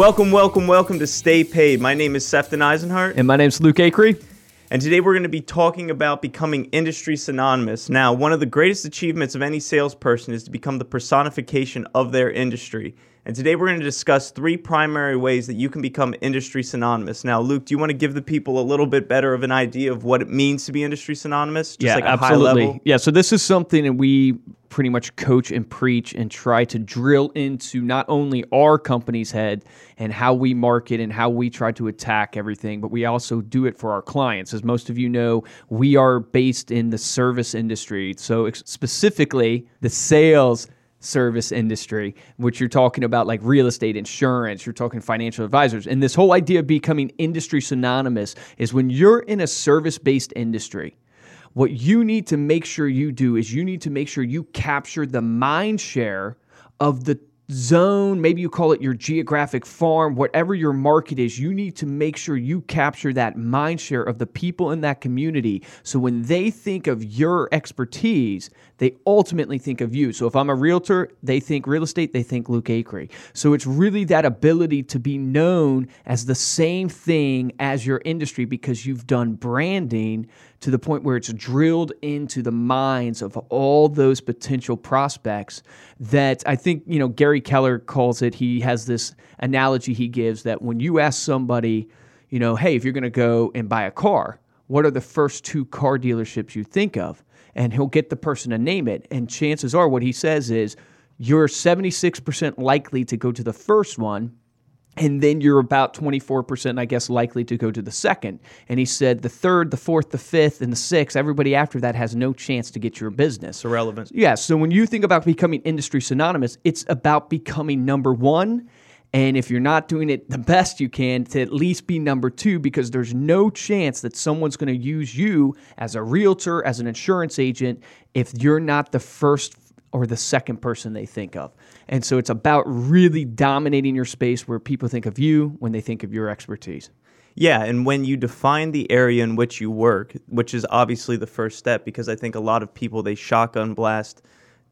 Welcome, welcome, welcome to Stay Paid. My name is Sefton Eisenhart. And my name's Luke Acree. And today we're going to be talking about becoming industry synonymous. Now, one of the greatest achievements of any salesperson is to become the personification of their industry. And today we're going to discuss three primary ways that you can become industry synonymous. Now, Luke, do you want to give the people a little bit better of an idea of what it means to be industry synonymous? Just yeah, like absolutely. Yeah, so this is something that we pretty much coach and preach and try to drill into not only our company's head and how we market and how we try to attack everything, but we also do it for our clients. As most of you know, we are based in the service industry. So, specifically, the sales service industry, which you're talking about like real estate, insurance, you're talking financial advisors. And this whole idea of becoming industry synonymous is when you're in a service based industry, what you need to make sure you do is you need to make sure you capture the mind share of the zone, maybe you call it your geographic farm, whatever your market is, you need to make sure you capture that mind share of the people in that community. So when they think of your expertise, they ultimately think of you. So if I'm a realtor, they think real estate, they think Luke Acree. So it's really that ability to be known as the same thing as your industry because you've done branding to the point where it's drilled into the minds of all those potential prospects that I think, you know, Gary Keller calls it, he has this analogy he gives that when you ask somebody, you know, hey, if you're going to go and buy a car, what are the first two car dealerships you think of? And he'll get the person to name it. And chances are, what he says is, you're 76% likely to go to the first one and then you're about 24%, I guess, likely to go to the second. And he said the third, the fourth, the fifth, and the sixth, everybody after that has no chance to get your business. Irrelevant. Yeah. So when you think about becoming industry synonymous, it's about becoming number one. And if you're not doing it the best you can, to at least be number two, because there's no chance that someone's going to use you as a realtor, as an insurance agent, if you're not the first or the second person they think of. And so it's about really dominating your space where people think of you when they think of your expertise. Yeah, and when you define the area in which you work, which is obviously the first step, because I think a lot of people they shotgun blast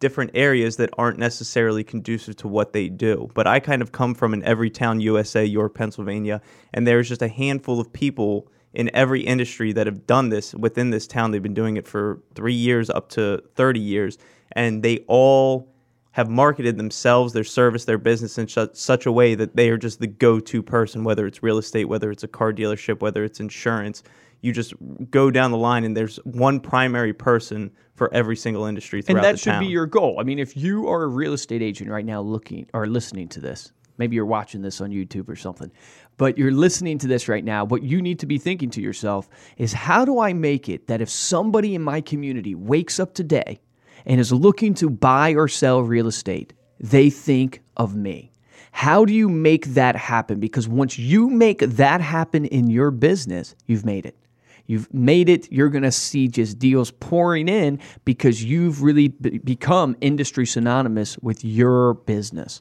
different areas that aren't necessarily conducive to what they do. But I kind of come from an every town USA, York, Pennsylvania, and there's just a handful of people in every industry that have done this within this town. They've been doing it for three years up to 30 years, and they all have marketed themselves, their service, their business in sh- such a way that they are just the go to person, whether it's real estate, whether it's a car dealership, whether it's insurance. You just go down the line, and there's one primary person for every single industry throughout the town. And that should town. be your goal. I mean, if you are a real estate agent right now looking or listening to this, maybe you're watching this on YouTube or something, but you're listening to this right now, what you need to be thinking to yourself is how do I make it that if somebody in my community wakes up today and is looking to buy or sell real estate, they think of me. How do you make that happen? Because once you make that happen in your business, you've made it. You've made it. You're going to see just deals pouring in because you've really be- become industry synonymous with your business.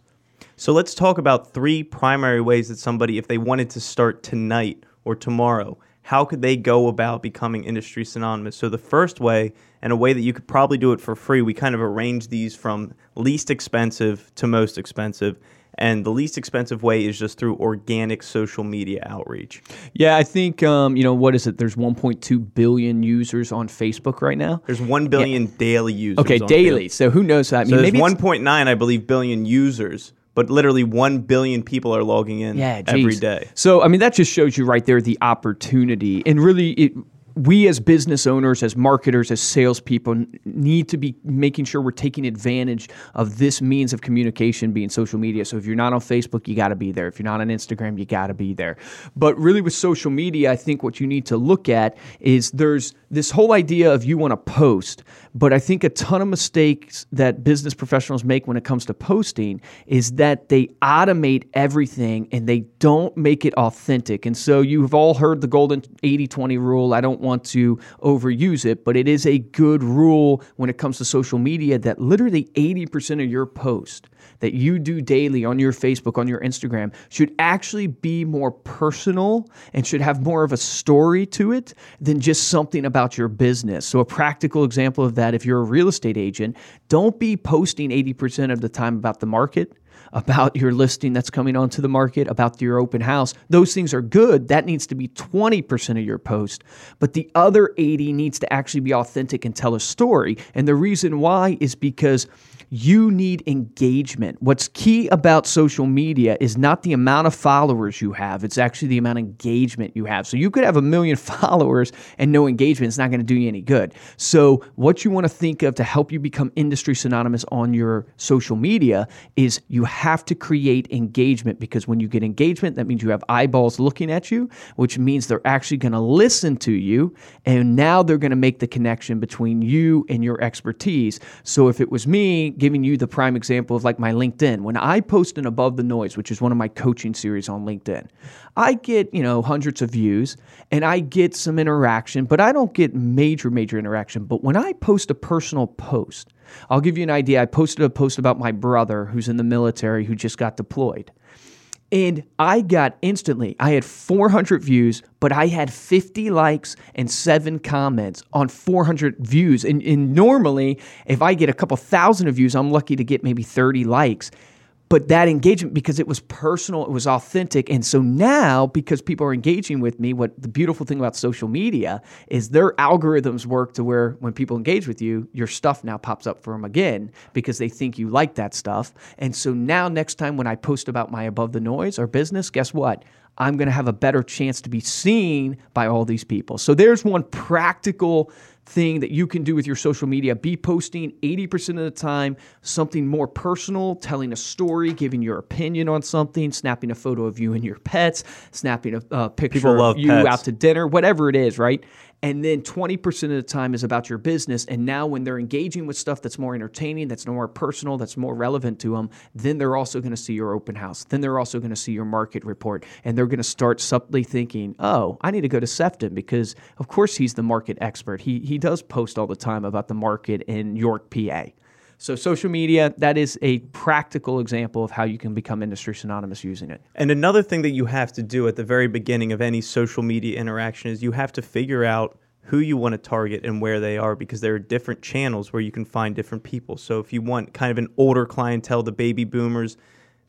So let's talk about three primary ways that somebody, if they wanted to start tonight or tomorrow, how could they go about becoming industry synonymous? So the first way, and a way that you could probably do it for free, we kind of arrange these from least expensive to most expensive. And the least expensive way is just through organic social media outreach. Yeah, I think um, you know what is it? There's 1.2 billion users on Facebook right now. There's 1 billion yeah. daily users. Okay, daily. Facebook. So who knows? I mean, so maybe 1.9, I believe, billion users but literally 1 billion people are logging in yeah, every day. So, I mean, that just shows you right there the opportunity. And really, it, we as business owners, as marketers, as salespeople need to be making sure we're taking advantage of this means of communication being social media. So if you're not on Facebook, you got to be there. If you're not on Instagram, you got to be there. But really, with social media, I think what you need to look at is there's this whole idea of you want to post, but I think a ton of mistakes that business professionals make when it comes to posting is that they automate everything and they don't make it authentic. And so you've all heard the golden 80 20 rule. I don't want to overuse it, but it is a good rule when it comes to social media that literally 80% of your post that you do daily on your Facebook, on your Instagram, should actually be more personal and should have more of a story to it than just something about your business. So, a practical example of that if you're a real estate agent, don't be posting 80% of the time about the market about your listing that's coming onto the market, about your open house. Those things are good. That needs to be 20% of your post. But the other 80 needs to actually be authentic and tell a story. And the reason why is because you need engagement. What's key about social media is not the amount of followers you have, it's actually the amount of engagement you have. So you could have a million followers and no engagement. It's not going to do you any good. So, what you want to think of to help you become industry synonymous on your social media is you have to create engagement because when you get engagement, that means you have eyeballs looking at you, which means they're actually going to listen to you. And now they're going to make the connection between you and your expertise. So, if it was me, giving you the prime example of like my LinkedIn. When I post an Above the Noise, which is one of my coaching series on LinkedIn, I get, you know, hundreds of views and I get some interaction, but I don't get major, major interaction. But when I post a personal post, I'll give you an idea. I posted a post about my brother who's in the military who just got deployed. And I got instantly, I had 400 views, but I had 50 likes and seven comments on 400 views. And, and normally, if I get a couple thousand of views, I'm lucky to get maybe 30 likes but that engagement because it was personal it was authentic. And so now because people are engaging with me what the beautiful thing about social media is their algorithms work to where when people engage with you your stuff now pops up for them again because they think you like that stuff. And so now next time when i post about my above the noise or business guess what? I'm going to have a better chance to be seen by all these people. So there's one practical thing that you can do with your social media. Be posting 80% of the time something more personal, telling a story, giving your opinion on something, snapping a photo of you and your pets, snapping a uh, picture of you pets. out to dinner, whatever it is, right? And then 20% of the time is about your business. And now, when they're engaging with stuff that's more entertaining, that's more personal, that's more relevant to them, then they're also going to see your open house. Then they're also going to see your market report. And they're going to start subtly thinking, oh, I need to go to Sefton because, of course, he's the market expert. He, he does post all the time about the market in York, PA. So, social media, that is a practical example of how you can become industry synonymous using it. And another thing that you have to do at the very beginning of any social media interaction is you have to figure out who you want to target and where they are because there are different channels where you can find different people. So, if you want kind of an older clientele, the baby boomers,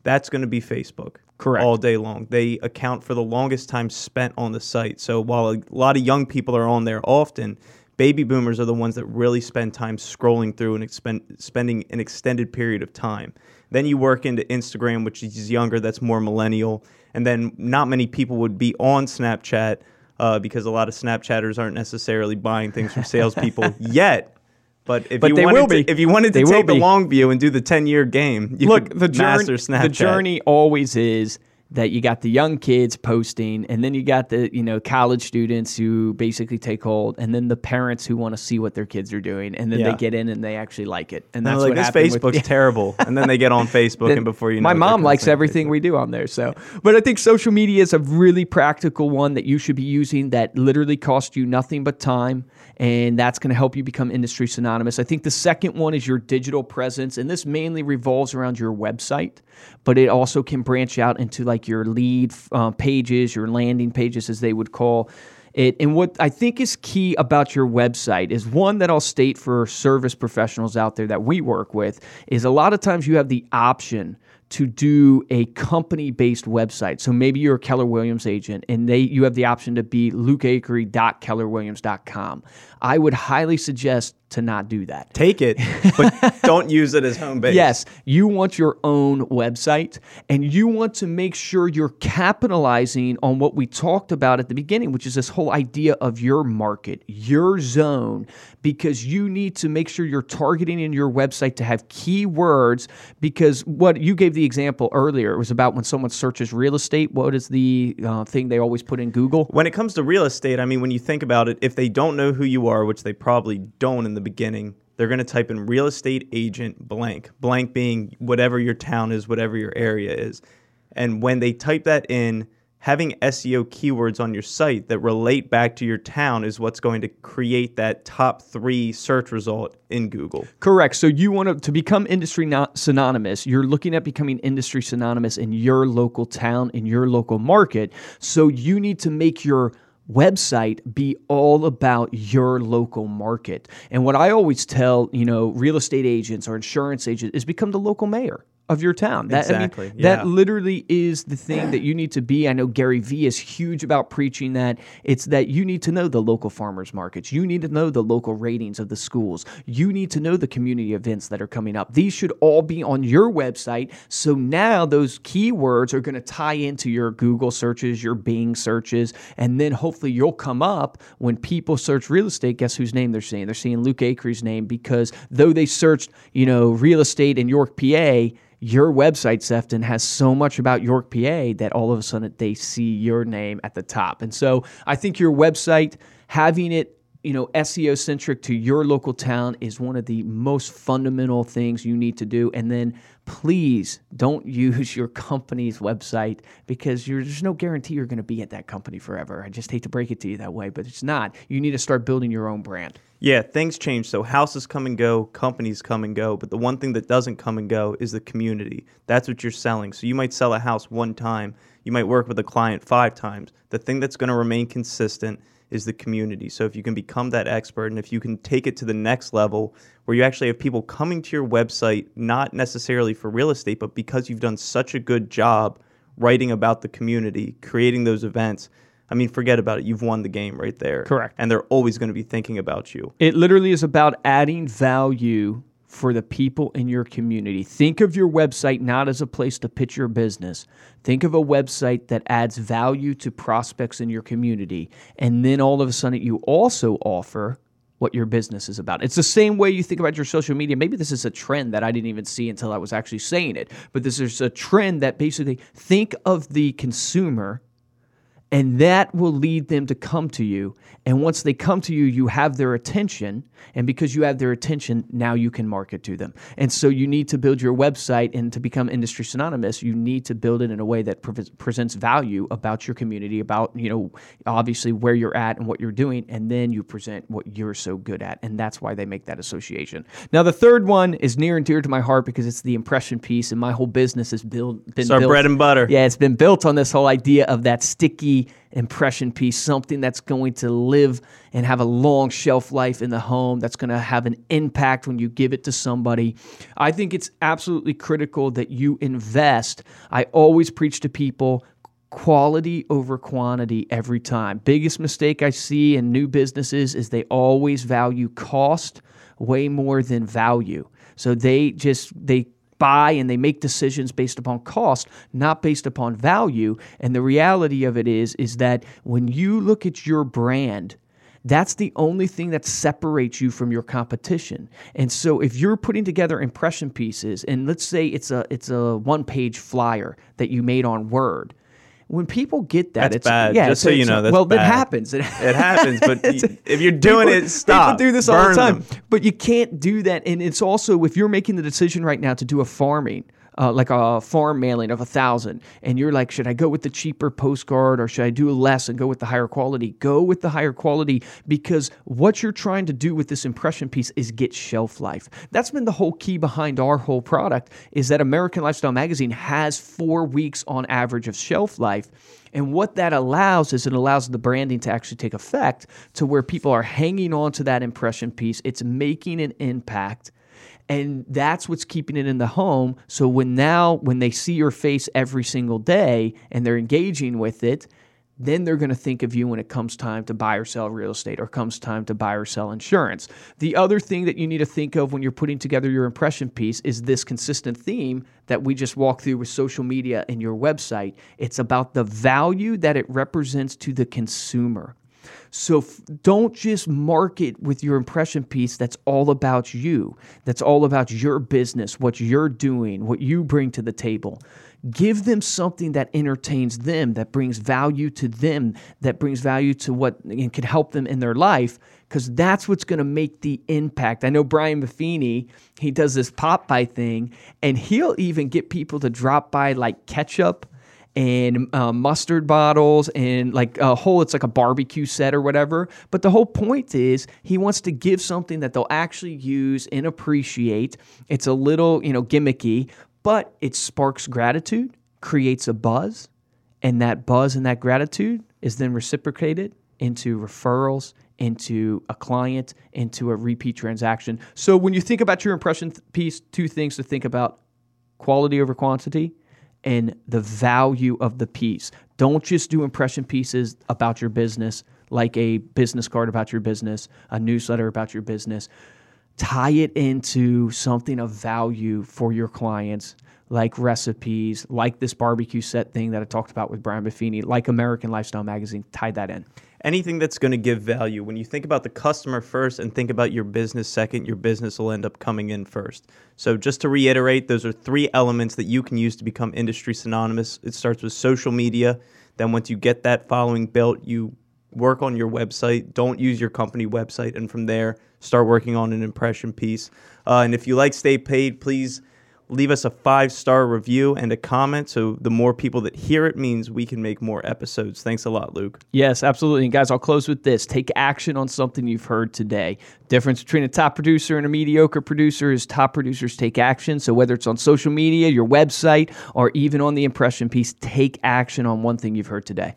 that's going to be Facebook. Correct. All day long. They account for the longest time spent on the site. So, while a lot of young people are on there often, baby boomers are the ones that really spend time scrolling through and expend, spending an extended period of time. Then you work into Instagram, which is younger, that's more millennial. And then not many people would be on Snapchat uh, because a lot of Snapchatters aren't necessarily buying things from salespeople yet. But if but you wanted to, be. if you wanted to they take the long view and do the ten year game, you look the journey. Snapchat. The journey always is that you got the young kids posting and then you got the you know college students who basically take hold and then the parents who want to see what their kids are doing and then yeah. they get in and they actually like it and that's like what this facebook's with, terrible and then they get on facebook and before you know my mom likes everything facebook. we do on there so but i think social media is a really practical one that you should be using that literally costs you nothing but time and that's going to help you become industry synonymous i think the second one is your digital presence and this mainly revolves around your website but it also can branch out into like your lead uh, pages, your landing pages, as they would call it. And what I think is key about your website is one that I'll state for service professionals out there that we work with is a lot of times you have the option to do a company based website. So maybe you're a Keller Williams agent and they you have the option to be lukeacree.kellerwilliams.com. I would highly suggest to not do that. Take it, but don't use it as home base. Yes, you want your own website and you want to make sure you're capitalizing on what we talked about at the beginning, which is this whole idea of your market, your zone, because you need to make sure you're targeting in your website to have keywords. Because what you gave the example earlier, it was about when someone searches real estate, what is the uh, thing they always put in Google? When it comes to real estate, I mean, when you think about it, if they don't know who you are, which they probably don't in the beginning, they're going to type in real estate agent blank, blank being whatever your town is, whatever your area is. And when they type that in, having SEO keywords on your site that relate back to your town is what's going to create that top three search result in Google. Correct. So you want to, to become industry synonymous, you're looking at becoming industry synonymous in your local town, in your local market. So you need to make your website be all about your local market. And what I always tell, you know, real estate agents or insurance agents is become the local mayor of your town. That, Exactly, I mean, yeah. That literally is the thing that you need to be. I know Gary Vee is huge about preaching that. It's that you need to know the local farmers markets. You need to know the local ratings of the schools. You need to know the community events that are coming up. These should all be on your website. So now those keywords are going to tie into your Google searches, your Bing searches, and then hopefully you'll come up when people search real estate. Guess whose name they're seeing? They're seeing Luke Acree's name because though they searched, you know, real estate in York, PA, your website, Sefton, has so much about York, PA that all of a sudden they see your name at the top. And so I think your website, having it you know, SEO centric to your local town is one of the most fundamental things you need to do. And then please don't use your company's website because there's no guarantee you're going to be at that company forever. I just hate to break it to you that way, but it's not. You need to start building your own brand. Yeah, things change. So houses come and go, companies come and go, but the one thing that doesn't come and go is the community. That's what you're selling. So you might sell a house one time, you might work with a client five times. The thing that's going to remain consistent is the community. So if you can become that expert and if you can take it to the next level where you actually have people coming to your website not necessarily for real estate, but because you've done such a good job writing about the community, creating those events, I mean, forget about it. You've won the game right there. Correct. And they're always going to be thinking about you. It literally is about adding value for the people in your community. Think of your website not as a place to pitch your business. Think of a website that adds value to prospects in your community. And then all of a sudden, you also offer what your business is about. It's the same way you think about your social media. Maybe this is a trend that I didn't even see until I was actually saying it, but this is a trend that basically think of the consumer and that will lead them to come to you. And once they come to you, you have their attention. And because you have their attention, now you can market to them. And so you need to build your website and to become industry synonymous, you need to build it in a way that pre- presents value about your community, about, you know, obviously where you're at and what you're doing. And then you present what you're so good at. And that's why they make that association. Now, the third one is near and dear to my heart because it's the impression piece. And my whole business has built, been It's our built. bread and butter. Yeah, it's been built on this whole idea of that sticky impression piece, something that's going to live and have a long shelf life in the home, that's going to have an impact when you give it to somebody. I think it's absolutely critical that you invest. I always preach to people quality over quantity every time. Biggest mistake I see in new businesses is they always value cost way more than value. So they just they buy and they make decisions based upon cost, not based upon value. And the reality of it is is that when you look at your brand, that's the only thing that separates you from your competition. And so if you're putting together impression pieces and let's say it's a it's a one-page flyer that you made on Word, when people get that, That's it's bad. Yeah, Just so you know, that's well, bad. happens. It, It happens, but if you're doing people- it, stop. People do this all the Burn time, them. but you can't do that. And it's also if you're making the decision right now to do a farming. Uh, like a farm mailing of a thousand, and you're like, should I go with the cheaper postcard or should I do less and go with the higher quality? Go with the higher quality because what you're trying to do with this impression piece is get shelf life. That's been the whole key behind our whole product is that American Lifestyle Magazine has four weeks on average of shelf life. And what that allows is it allows the branding to actually take effect to where people are hanging on to that impression piece. It's making an impact. And that's what's keeping it in the home. So when now, when they see your face every single day and they're engaging with it, then they're going to think of you when it comes time to buy or sell real estate or comes time to buy or sell insurance. The other thing that you need to think of when you're putting together your impression piece is this consistent theme that we just walked through with social media and your website. It's about the value that it represents to the consumer. So f- don't just market with your impression piece that's all about you, that's all about your business, what you're doing, what you bring to the table. Give them something that entertains them, that brings value to them, that brings value to what and can help them in their life, because that's what's going to make the impact. I know Brian Buffini, he does this pop by thing, and he'll even get people to drop by like ketchup and uh, mustard bottles and like a whole it's like a barbecue set or whatever. But the whole point is he wants to give something that they'll actually use and appreciate. It's a little you know gimmicky but it sparks gratitude creates a buzz and that buzz and that gratitude is then reciprocated into referrals into a client into a repeat transaction. So when you think about your impression th- piece two things to think about quality over quantity and the value of the piece. Don't just do impression pieces about your business, like a business card about your business, a newsletter about your business. Tie it into something of value for your clients, like recipes, like this barbecue set thing that I talked about with Brian Buffini, like American Lifestyle Magazine. Tie that in anything that's going to give value. When you think about the customer first and think about your business second, your business will end up coming in first. So, just to reiterate, those are three elements that you can use to become industry synonymous. It starts with social media. Then, once you get that following built, you work on your website. Don't use your company website. And from there, start working on an impression piece. Uh, and if you like Stay Paid, please leave us a five star review and a comment. So the more people that hear it means we can make more episodes. Thanks a lot, Luke. Yes, absolutely. And guys, I'll close with this take action on something you've heard today. Difference between a top producer and a mediocre producer is top producers take action. So whether it's on social media, your website, or even on the impression piece, take action on one thing you've heard today.